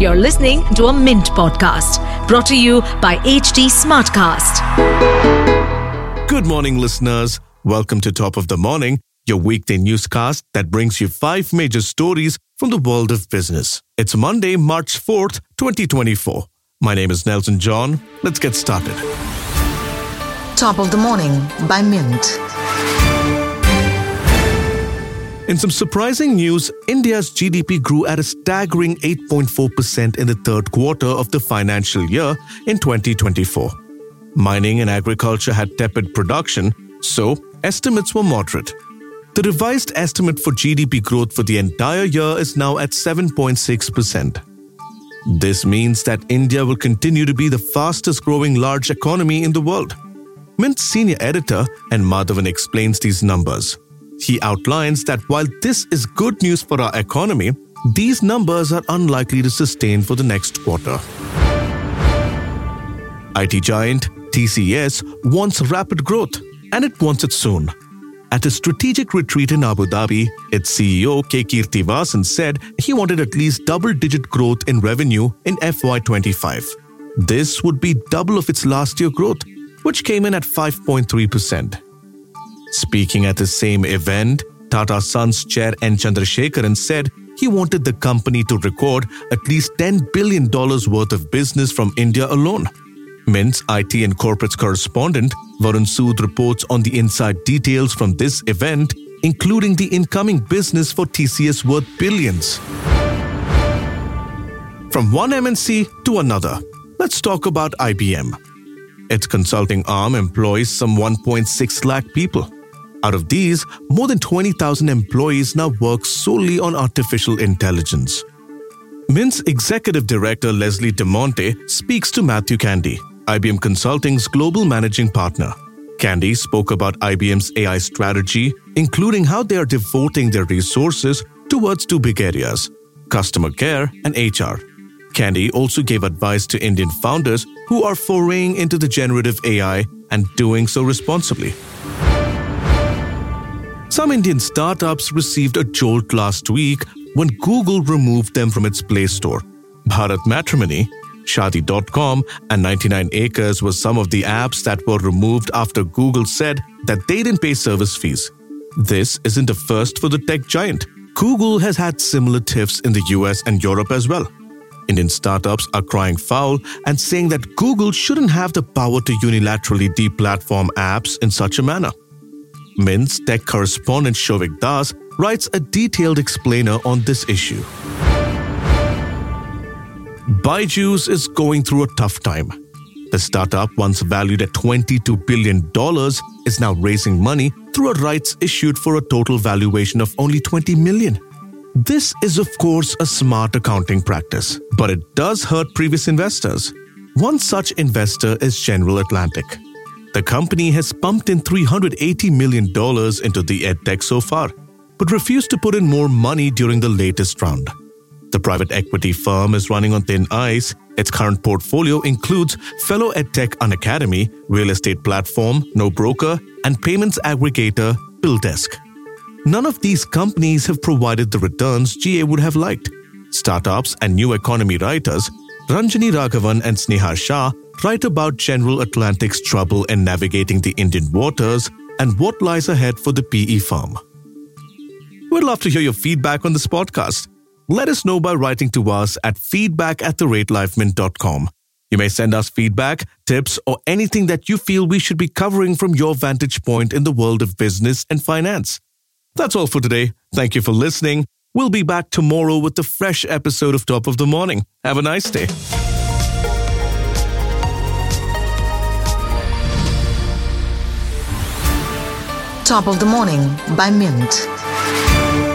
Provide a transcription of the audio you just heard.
You're listening to a Mint podcast brought to you by HT Smartcast. Good morning, listeners. Welcome to Top of the Morning, your weekday newscast that brings you five major stories from the world of business. It's Monday, March 4th, 2024. My name is Nelson John. Let's get started. Top of the Morning by Mint. In some surprising news, India's GDP grew at a staggering 8.4% in the third quarter of the financial year in 2024. Mining and agriculture had tepid production, so estimates were moderate. The revised estimate for GDP growth for the entire year is now at 7.6%. This means that India will continue to be the fastest growing large economy in the world. Mint's senior editor N. Madhavan explains these numbers. He outlines that while this is good news for our economy, these numbers are unlikely to sustain for the next quarter. IT giant TCS wants rapid growth, and it wants it soon. At a strategic retreat in Abu Dhabi, its CEO K. Krithivasan said he wanted at least double digit growth in revenue in FY25. This would be double of its last year growth, which came in at 5.3%. Speaking at the same event, Tata Sons chair N. Chandrasekaran said he wanted the company to record at least $10 billion worth of business from India alone. Mint's IT and corporates correspondent Varun Sood reports on the inside details from this event, including the incoming business for TCS worth billions. From one MNC to another, let's talk about IBM. Its consulting arm employs some 1.6 lakh people. Out of these, more than 20,000 employees now work solely on artificial intelligence. Mint's executive director Leslie D'Monte speaks to Matthew Candy, IBM Consulting's global managing partner. Candy spoke about IBM's AI strategy, including how they are devoting their resources towards two big areas customer care and HR. Candy also gave advice to Indian founders who are foraying into the generative AI and doing so responsibly. Some Indian startups received a jolt last week when Google removed them from its Play Store. Bharat Matrimony, Shaadi.com, and 99 Acres were some of the apps that were removed after Google said that they didn't pay service fees. This isn't a first for the tech giant. Google has had similar tiffs in the US and Europe as well. Indian startups are crying foul and saying that Google shouldn't have the power to unilaterally deplatform apps in such a manner. Mint's tech correspondent Shouvik Das writes a detailed explainer on this issue. Byju's is going through a tough time. The startup, once valued at $22 billion, is now raising money through a rights issued for a total valuation of only 20 million. This is, of course, a smart accounting practice, but it does hurt previous investors. One such investor is General Atlantic. The company has pumped in $380 million into the edtech so far, but refused to put in more money during the latest round. The private equity firm is running on thin ice. Its current portfolio includes fellow edtech Unacademy, real estate platform NoBroker, and payments aggregator BillDesk. None of these companies have provided the returns GA would have liked. Startups and new economy writers Ranjani Raghavan and Sneha Shah write about General Atlantic's trouble in navigating the Indian waters and what lies ahead for the PE firm. We'd love to hear your feedback on this podcast. Let us know by writing to us at feedback at the rate livemint.com. You may send us feedback, tips, or anything that you feel we should be covering from your vantage point in the world of business and finance. That's all for today. Thank you for listening. We'll be back tomorrow with a fresh episode of Top of the Morning. Have a nice day. Top of the Morning by Mint.